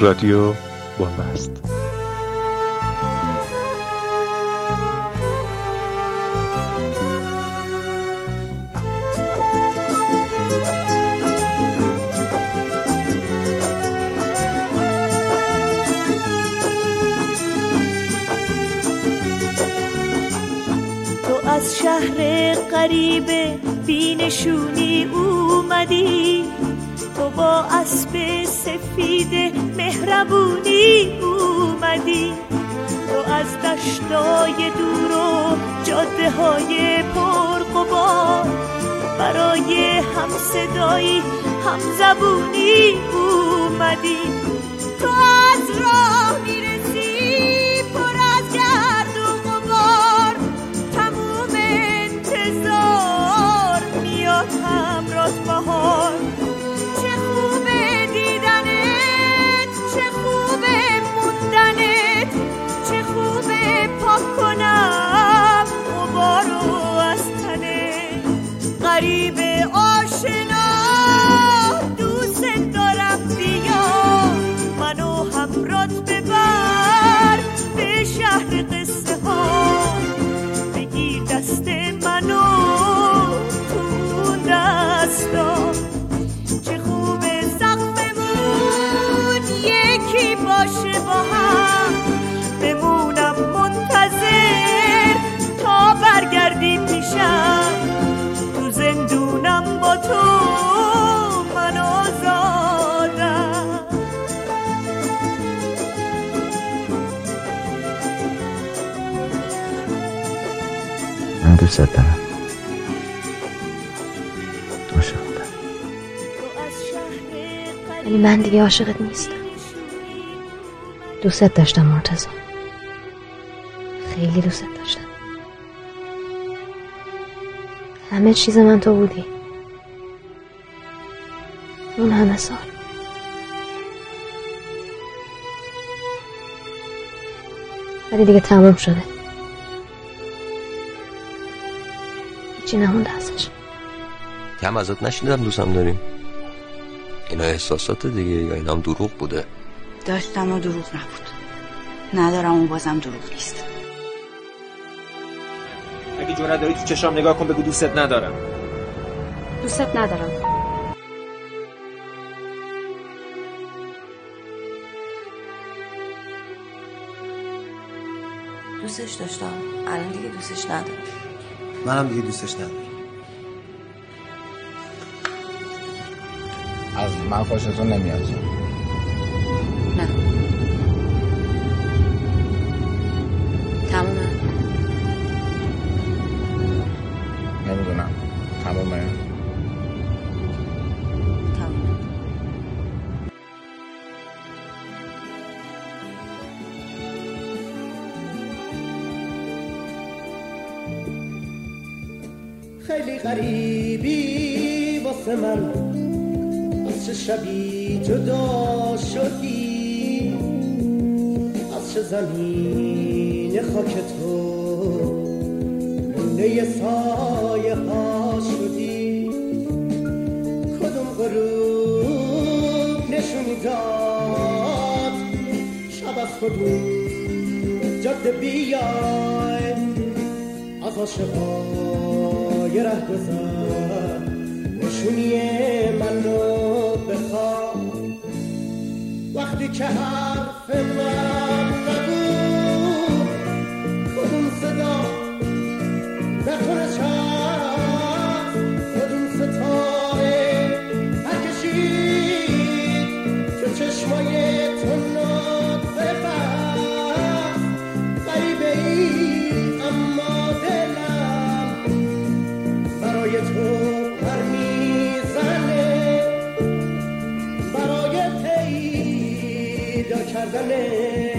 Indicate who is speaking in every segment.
Speaker 1: رادیو بنبست
Speaker 2: تو از شهر قریب بینشونی اومدی؟ تو با اسب سفید مهربونی اومدی؟ تو از دشتای دور و جاده های پرقبار برای هم صدایی هم زبونی اومدی؟ تو از راه دوست دارم.
Speaker 3: عاشقتم
Speaker 4: ولی من دیگه عاشقت نیستم. دوستت داشتم مرتضی. خیلی دوستت داشتم. همه چیز من تو بودی. اون همه سال. ولی دیگه تموم شده. هیچی نمونده ازش
Speaker 5: کم ازت نشنیدم دوستم داریم. اینا احساسات دیگه یا اینا هم دروغ بوده؟
Speaker 6: داشتم و دروغ نبود. ندارم و بازم دروغ نیست.
Speaker 7: اگه جرأت داری تو چشام نگاه کن بگو دوستت ندارم.
Speaker 4: دوستت ندارم.
Speaker 8: دوستش داشتم. الان دیگه دوستش ندارم.
Speaker 9: منم دیگه دوستش ندارم.
Speaker 3: از من خوشتون نمیاد.
Speaker 8: نه.
Speaker 10: من. از چه شبی جدا شدی؟ از چه زمین خاک تو؟ لونه سایه ها شدی. کدوم غروب نشونی داد؟ شب از کدوم جاده بیای. از عاشقای ره گذر نشونی منو بخواه. وقتی که حرف من نبود کدوم صدا نکنه چند پیدا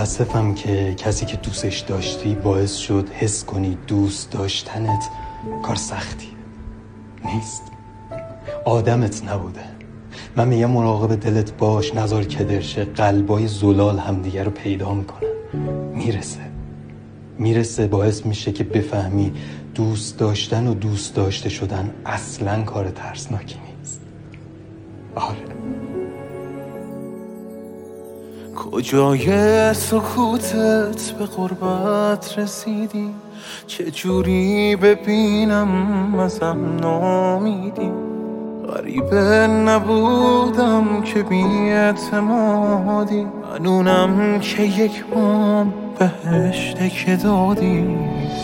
Speaker 11: متاسفم که کسی که دوستش داشتی باعث شد حس کنی دوست داشتنت کار سختی. نیست. آدمت نبوده. من میگم مراقب دلت باش نظر کدرشه قلبای زلال همدیگه رو پیدا می‌کنن. می‌رسه. می‌رسه باعث میشه که بفهمی دوست داشتن و دوست داشته شدن اصلا کار ترسناکی نیست. آره.
Speaker 12: کجای سکوتت به قربت رسیدی؟ چه جوری ببینم ازم نامیدی؟ غریبه نبودم که بی اعتمادی. منونم که یک مام بهشته که دادی.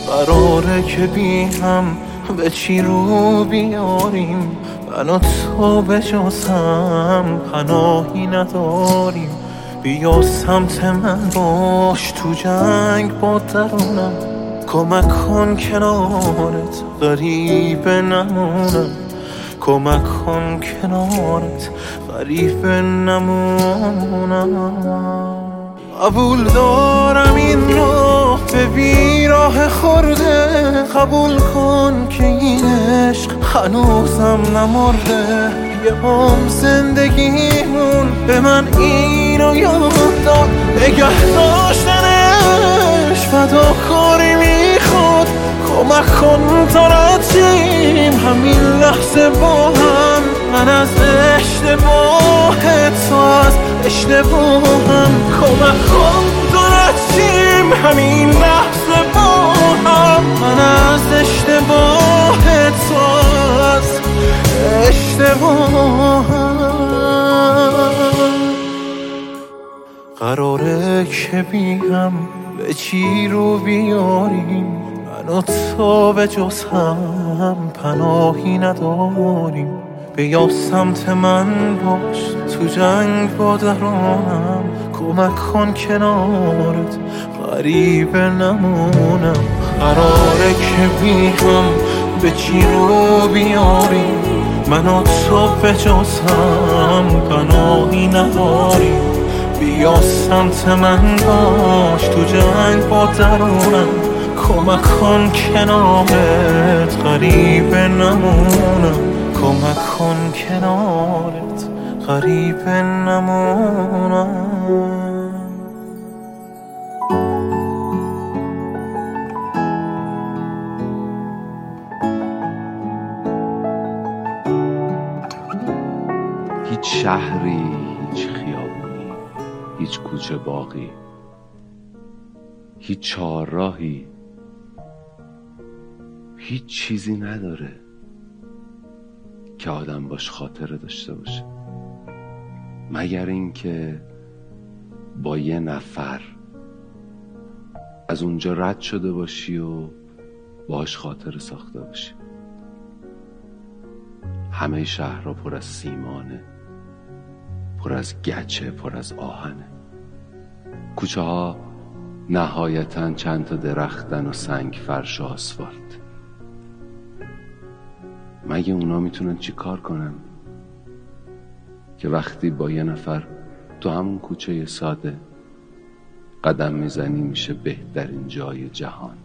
Speaker 12: قراره که بی هم به چی رو بیاریم؟ من و تو به جاسم پناهی نداریم. بیا سمت من باش تو جنگ با درونم. کمک کن کنارت غریب نمونم. کمک کن کنارت غریب نمونم. قبول دارم این راه به بیراه خورده. قبول کن که این عشق هنوزم نمرده. یه هم زندگیمون به من اینو یاد داد. نگه داشتنش فداکاری می‌خواد کمک کن تا رچیم همین لحظه با هم. من از اشتباه تو از اشتباهم. کمک کن تا همین لحظه با هم. من از اشتباه تو از قراره که بیم به چی رو بیاریم؟ من و تو به جز هم پناهی نداریم. بیا سمت من باش تو جنگ با درانم. کمک کن کنارت غریب نمونم. قراره که بیهم به چی رو بیاریم؟ من و تو به جز هم پناهی نداریم بیا سمت من باش تو جنگ با درونم. کمک کن کنارت غریب نمونم. کمک کن کنارت غریب نمونم.
Speaker 1: شهری هیچ خیابونی هیچ کوچه باقی هیچ چهارراهی هیچ چیزی نداره که آدم باش خاطره داشته باشه. مگر اینکه با یه نفر از اونجا رد شده باشی و باش خاطره ساخته باشی. همه شهرها پر از سیمانه. پر از گچه پر از آهنه. کوچه ها نهایتا چند تا درختن و سنگ فرش و آسفالت. مگه اونا می‌تونن چی کار کنن؟ که وقتی با یه نفر تو همون کوچه ساده قدم می‌زنی میشه بهترین جای جهان.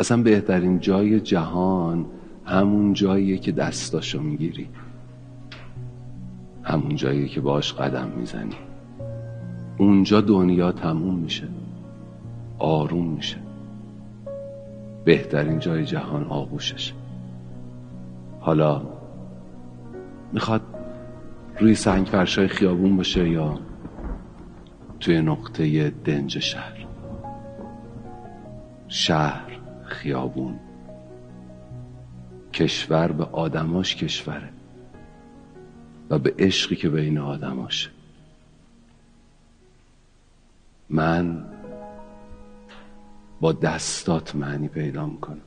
Speaker 1: اصلا بهترین جای جهان همون جاییه که دستاشو می‌گیری. همون جاییه که باش قدم می‌زنی. اونجا دنیا تموم میشه. آروم میشه. بهترین جای جهان آغوششه حالا می‌خواد روی سنگ فرشای خیابون باشه یا توی نقطه دنج شهر. شهر خیابون. کشور به آدماش کشوره. و به عشقی که بین آدماشه من با دستات معنی پیدا می‌کنم.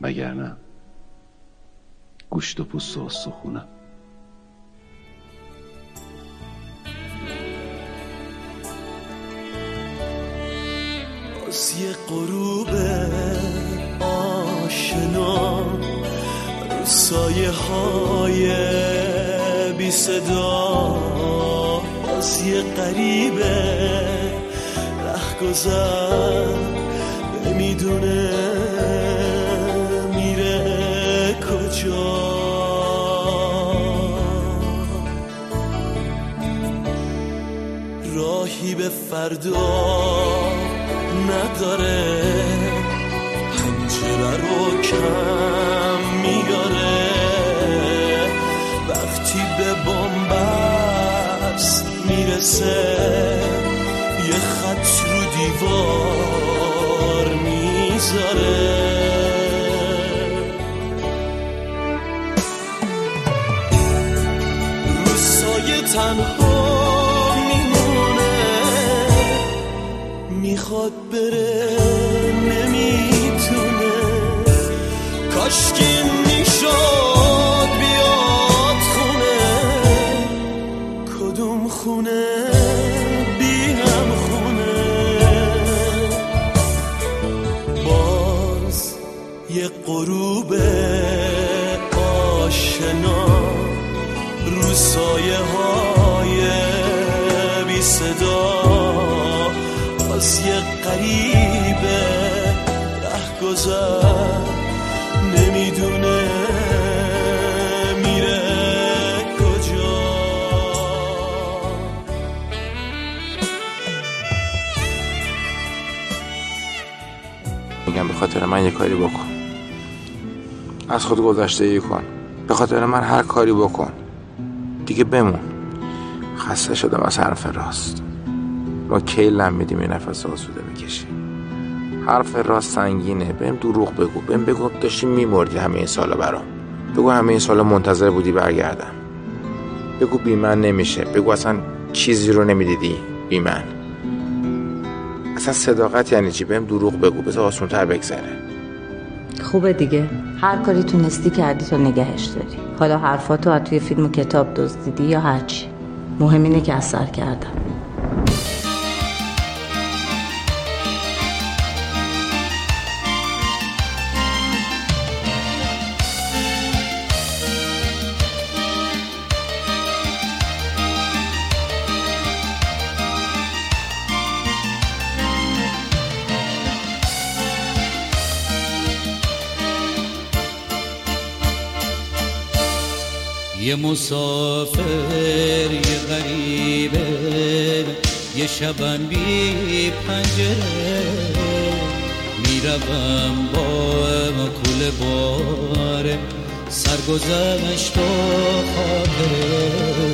Speaker 1: مگر نه گوشت و پوست و استخونم
Speaker 13: بازی غروب آشنا. سایه های
Speaker 14: بی صدا باز یه قریبه ره گذر نمی‌دونه میره کجا. راهی به فردا نداره پنجره رو کم. می‌رسه. یه خط رو دیوار می‌ذاره. روزای تنها میمونه. می‌خواد بره نمی‌تونه. کاشکی می‌شد. غروب آشنا رو سایه های بی صدا. باز یه قریبه ره گذر نمی‌دونه میره کجا.
Speaker 3: به خاطر من یه کاری بکن. از خود گذشته کن. به خاطر من هر کاری بکن. دیگه بمون. خسته شدم از حرف راست. ما کی لم میدیم یه نفس آسوده می‌کشیم حرف راست سنگینه. بهم دروغ بگو. بهم بگو داشتی میمردی همه این سالا برام. بگو همه این سالا منتظر بودی برگردم. بگو بی من نمیشه. بگو اصلا چیزی رو نمی‌دیدی. بی من. اصلا صداقت یعنی چی؟ بهم دروغ بگو. بذار آسونتر بگذره.
Speaker 6: خوبه دیگه. هر کاری تونستی کردی تو نگهش داری. حالا حرفاتو از توی فیلم و کتاب دزدیدی یا هرچی. مهم اینه که اثر کردم.
Speaker 13: یه مسافر یه غریبه یه شبن بی پنجره. می‌روم با کل باره سرگذشت و خاطره.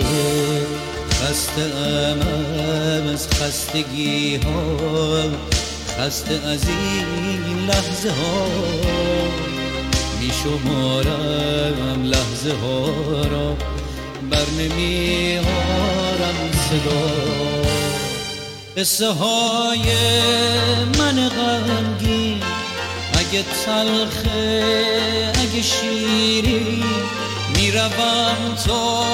Speaker 13: خسته ام از خستگی ها خسته از این لحظه ها. می شمارم لحظه ها را بر نمی آرم صدا. قصه های من غمگین اگه تلخه اگه شیری می‌روم تا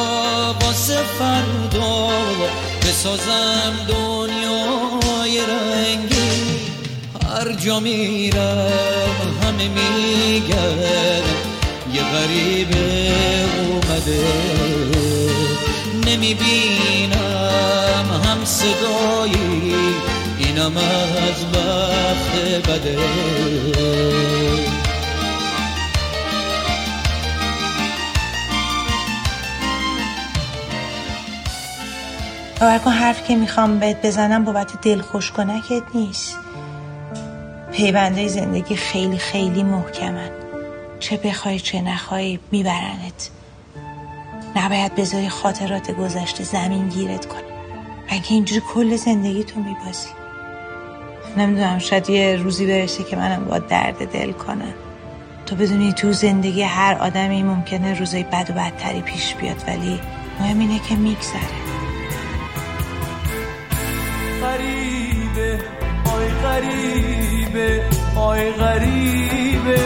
Speaker 13: واسه فردا. بسازم دنیای رنگی هر جا میرم میگن یه غریب اومده. نمی‌بینم هم صدایی. اینم از وقت بده.
Speaker 15: باور کن حرفی که می‌خوام بهت بزنم بابت دلخوش کنکت نیست. پیونده زندگی خیلی خیلی محکمن. چه بخوای چه نخوای میبرنت. نباید بذاری خاطرات گذشته زمین گیرت کنه. اینکه اینجوری کل زندگی تو میبازی. نمی‌دونم شاید یه روزی برسه که منم با درد دل کنم. تو بدونی تو زندگی هر آدمی ممکنه روزای بد و بدتری پیش بیاد ولی مهم اینه که میگذره.
Speaker 14: غریبه آی غریبه آی غریبه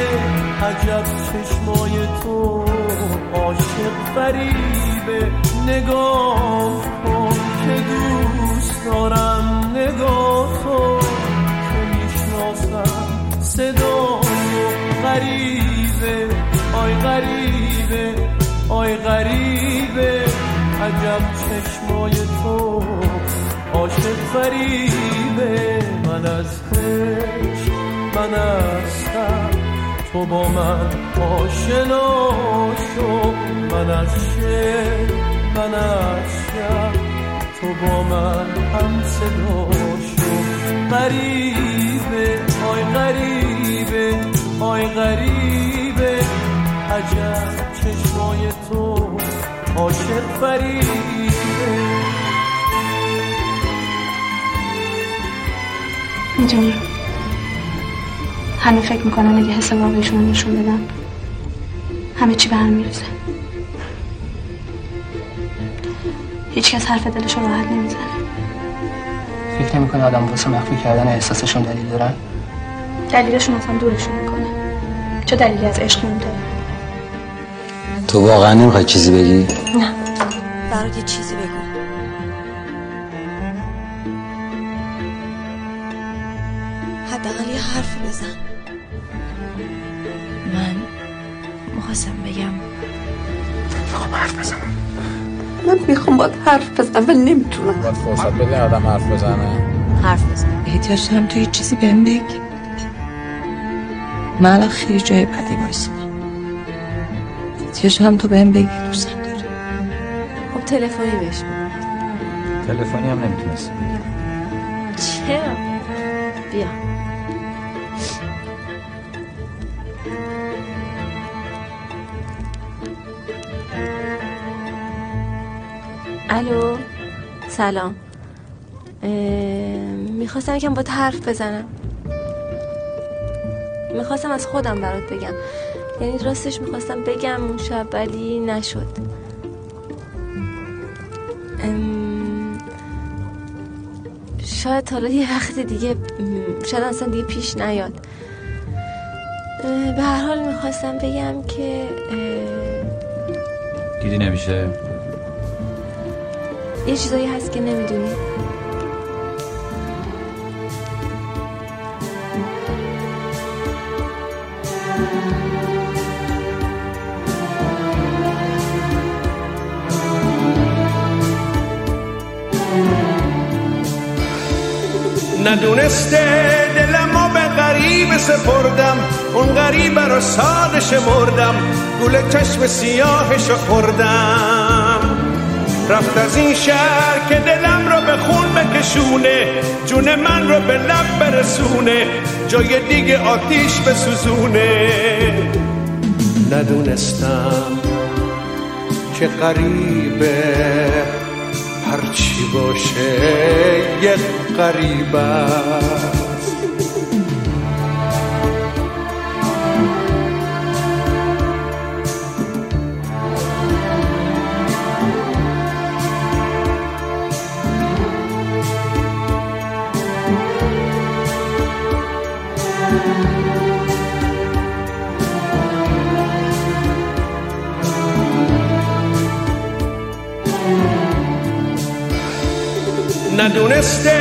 Speaker 14: عجب چشمای تو عاشق غریبه نگاه کن که دوست دارم نگاه تو که می‌شناسم صدای غریبه. آی غریبه آی غریبه
Speaker 3: عجب چشمای تو عاشق فریبه من از عشق من هستم. تو با من آشنا شو. من از شعر من از تو با من هم صدا شو. غریبه آی غریبه آی غریبه عجب چشمای تو. عاشق فریبه
Speaker 16: می‌دونی همه فکر می‌کنن اگه حس واقعیشون رو نشون بدن همه چی به هم می‌رسه هیچکس حرف دلش رو راحت نمی‌زنه.
Speaker 17: فکر نمی‌کنه آدم واسه مخفی کردن احساسشون دلیل دارن
Speaker 16: دلیلشون اصلا دورشون می‌کنه. چه دلیلی از عشق مونده؟
Speaker 5: تو واقعا نمی‌خوای چیزی بگی؟
Speaker 16: نه.
Speaker 2: برات یه چیزی بگو حداقل یه حرف بزن.
Speaker 16: من می‌خواستم بگم.
Speaker 6: می‌خوام حرف بزنم.
Speaker 18: من می‌خوام باید حرف بزنم ولی نمی‌تونم.
Speaker 6: باید فرصت بده آدم حرف بزنه.
Speaker 2: حرف بزن.
Speaker 4: احتیاج دارم تو یه چیزی بهم بگی. من الان خیلی جای بدی وایسم احتیاج دارم تو بهم بگی دوستم داری
Speaker 2: خب تلفنی بهش
Speaker 6: تلفنی هم نمی‌تونست
Speaker 2: چرا؟ بیا. الو سلام. می‌خواستم یکم با حرف بزنم. می‌خواستم از خودم برات بگم. یعنی راستش می‌خواستم بگم اون شب ولی نشد. شاید حالا یه وقت دیگه شاید اصلا دیگه پیش نیاد. به هر حال می‌خواستم بگم که
Speaker 19: دیدی نمیشه؟
Speaker 2: یه چیزایی هست که نمی‌دونی.
Speaker 3: ندونسته دلمو به غریب سپردم. اون غریب رو ساده شمردم گل چشم سیاهشو خوردم. رفت از این شهر که دلم رو به خون بکشونه جون من رو به لب برسونه جای دیگه آتیش بسوزونه. ندونستم که غریبه هرچی باشه یک غریب ندونسته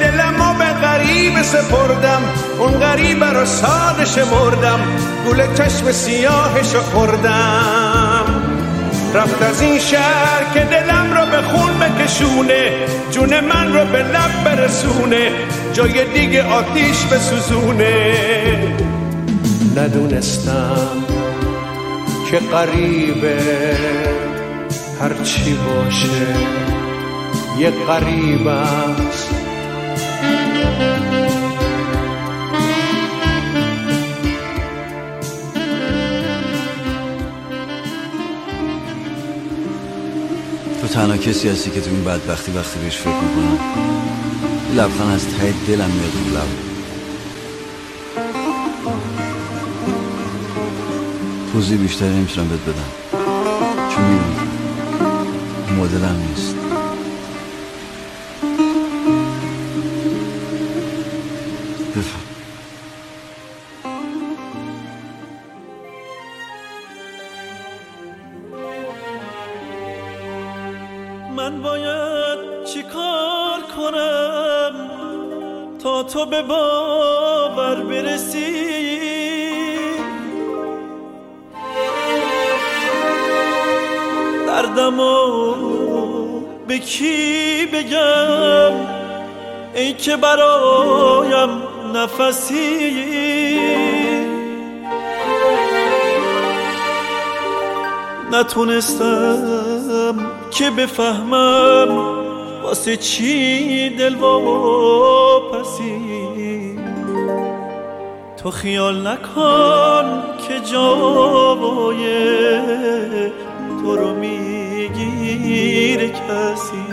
Speaker 3: دلمو به غریب سپردم اون غریب رو ساده شمردم گل چشم سیاهشو خوردم رفت از این شهر که دلم رو به خون بکشونه جون من رو به لب برسونه جای دیگه آتیش بسوزونه ندونستم که غریبه هرچی باشه یه غریب است.
Speaker 19: تو تنها کسی هستی که تو این بدبختی وقتی بهش فکر می‌کنم. لبخند از ته دلم میاد رو لب. توضیح بیشتری نمی‌تونم بهت بدم. چون می‌دونی مدلم نیست.
Speaker 3: باور برسی. دردم و
Speaker 20: به کی بگم؟ ای که برایم نفسی. نتونستم که بفهمم واسه چی دل واپسی. تو خیال نکن که جای تو رو می‌گیره کسی.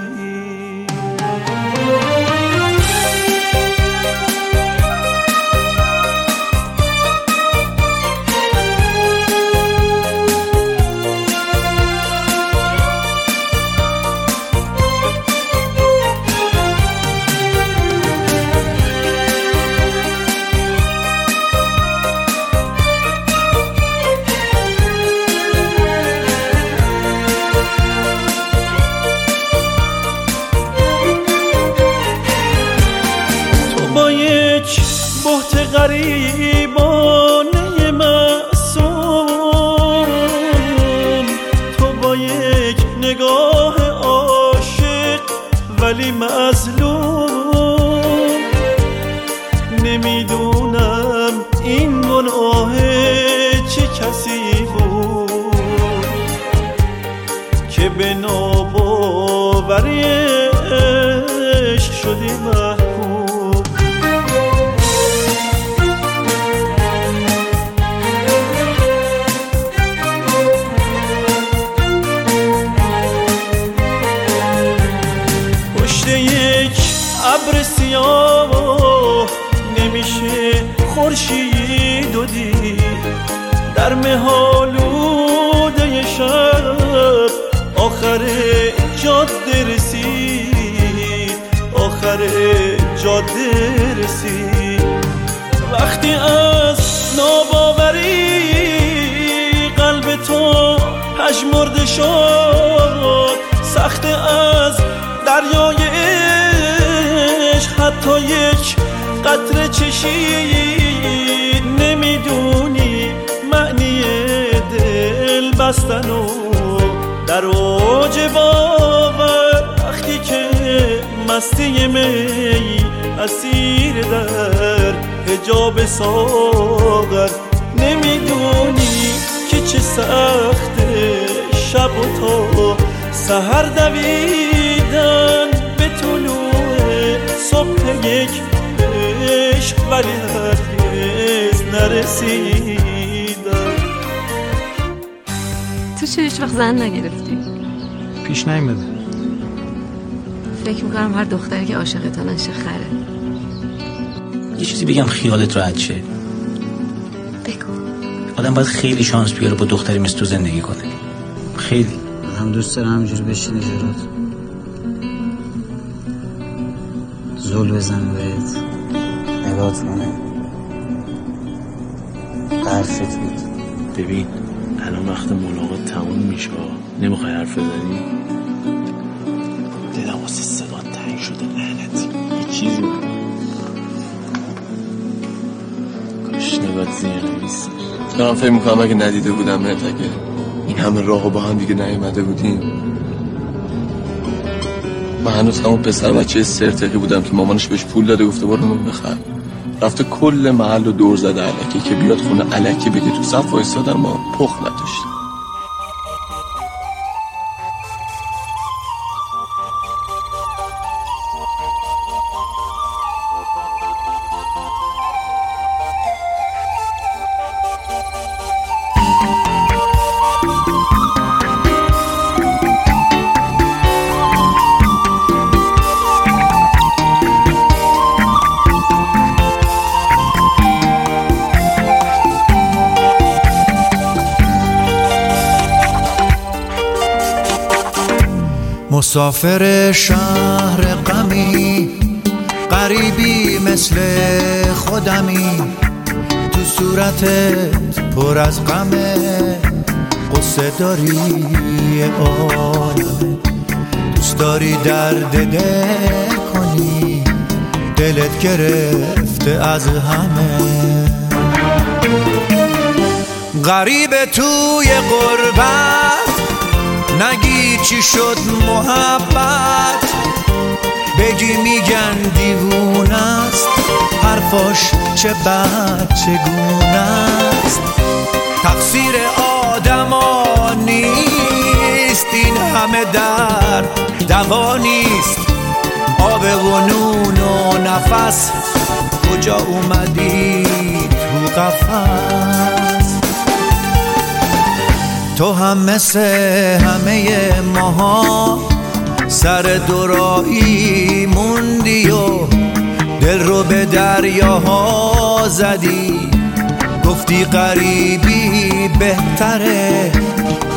Speaker 20: ابر سیاه نمیشه خورشید و دید. در مهالوده شب آخر جاده رسید. آخر جاده رسید. وقتی از ناباوری قلب تو پژمرده شد سخت از دریای یک قطره چشید نمی‌دونی معنی دل بستن و در اوج باور. وقتی که مستی می اسیر در هجاب ساغر. نمی‌دونی که چه سخته شب و تا سهر دویدن. به طلوع صبح یک عشق ولی هرگز نرسیدن
Speaker 8: تو چه هیچ وقت زن نگرفتی
Speaker 11: پیش نیومده
Speaker 8: فکر می‌کنم هر دختری که عاشقتان نشه خره
Speaker 21: یه چیزی بگم خیالت راحت شه
Speaker 8: بگو
Speaker 21: آدم باید خیلی شانس بیاره با دختری مثل تو زندگی کنه خیلی
Speaker 22: هم دوست دارم همینجوری بشینی جلوت زول بزن بهت نگات کنه. حرفت بود.
Speaker 23: ببین الان وقت ملاقات تموم میشه. نمی‌خوای حرف بزنی؟ دلم واسه صدا تنگ شده لعنتی یه چیزی. کاش نگات زیر نیست
Speaker 24: دارم فکر می‌کنم اگه ندیده بودم اگه این همه راه با هم دیگه نیومده بودیم. من هنوز همون پسر بچه سرتقی بودم که مامانش بهش پول داده گفته برو نون بخر. رفته کل محل رو دور زده علکی که بیاد خونه علکی بگه تو صف وایستادن ما پخ نداشتیم
Speaker 25: مسافر شهر غمی غریبی مثل خودمی. تو صورتت پر از غمه قصه داری عالمه دوست داری درد دل کنی دلت گرفته از همه. غریب توی غربت نگی چی شد محبت؟ بگی میگن دیوونه است. حرفاش چه بد چگونه است. تقصیر آدما نیست. این همه در دوا نیست. آب و نون و نفس کجا اومدی تو قفس؟ تو هم مثل همه ماها سر دورایی موندی و دل رو به دریاها زدی. گفتی غریبی بهتره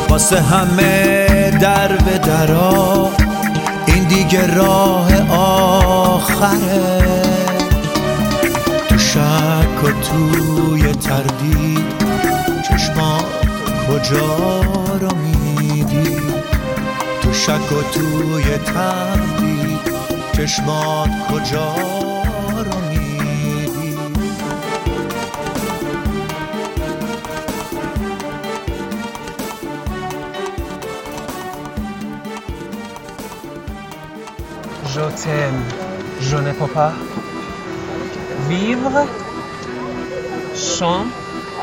Speaker 25: واسه همه در به درا. این دیگه راه آخره. تو شک و توی تردید کجا رو میدی تو شک و توی تردید چشمات کجا رو میدی
Speaker 17: Je t'aime, je ne sans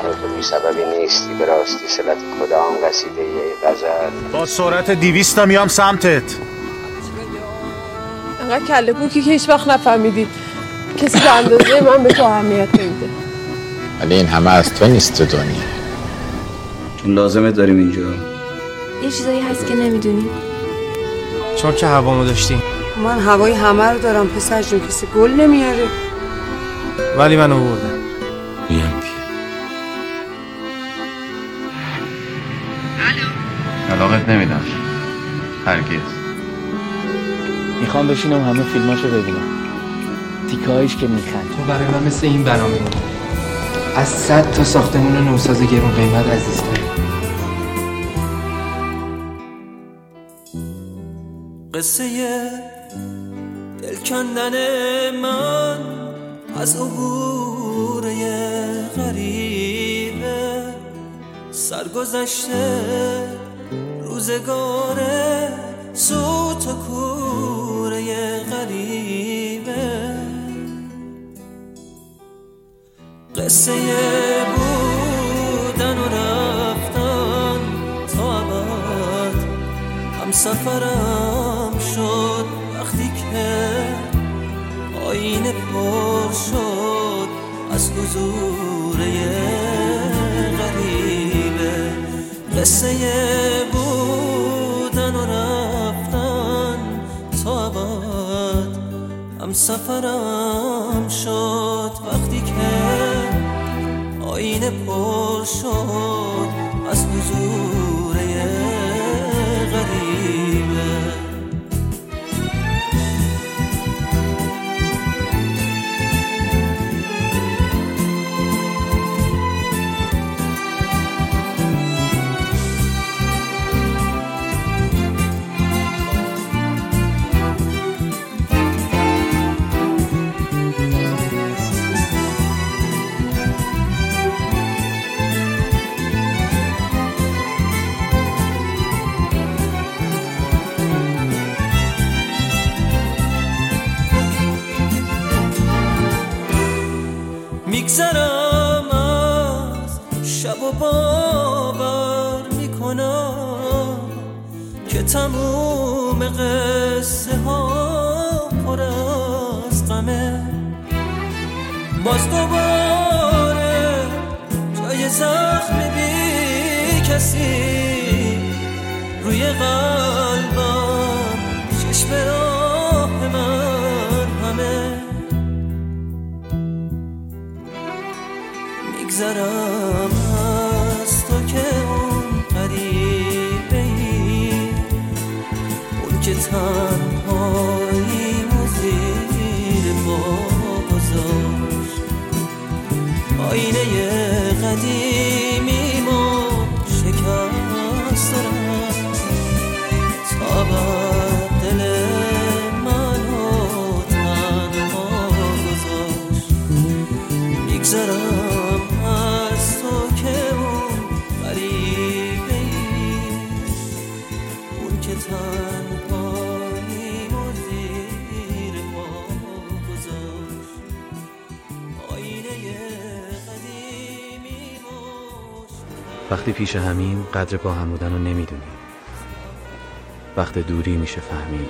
Speaker 26: حالا تو بی سببی نیستی به راستی سلت کدام قصیده غزل؟
Speaker 27: با سرعت دیویست میام سمتت.
Speaker 28: انقدر کله پوکی که هیچ وقت نفهمیدی. کسی به اندازه من به تو اهمیت نمیده.
Speaker 29: ولی این همه از تو نیست تو دنیا
Speaker 19: چون لازمه داریم اینجا.
Speaker 2: یه چیزایی هست که نمی‌دونی.
Speaker 17: چون که هوامو داشتیم
Speaker 30: من هوای همه رو دارم پسر جون کسی گل نمیاره.
Speaker 17: ولی من آوردم
Speaker 1: علاقت نمیدم. هرگز.
Speaker 31: می‌خوام بشینم همه فیلماشو ببینم. تیکایش که میخند.
Speaker 17: تو برای من مثل این برام میمونی از صد تا ساختمون نوساز گرون قیمت عزیزتر
Speaker 14: قصه دل کندن من از عبور غریبه. سرگذشته روزگار سوت و کوره غریبه. قصه بودن و رفتن تا ابد هم سفرم شد وقتی که آینه پر شد از حضور غریبه. قصه سفرم شد وقتی که آینه پر شد. باور می‌کنم که تموم قصه ها پر از غمه. باز دوباره جای زخم بی کسی روی قلبم تنهایی زیر گذاشت آینه قدیمی
Speaker 13: وقتی پیش همیم قدر با هم بودن رو نمی‌دونیم وقت دوری میشه فهمید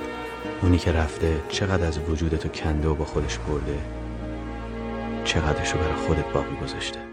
Speaker 13: اونی که رفته چقدر از وجودتو کنده و با خودش برده چقدرشو برای خودت باقی گذاشته.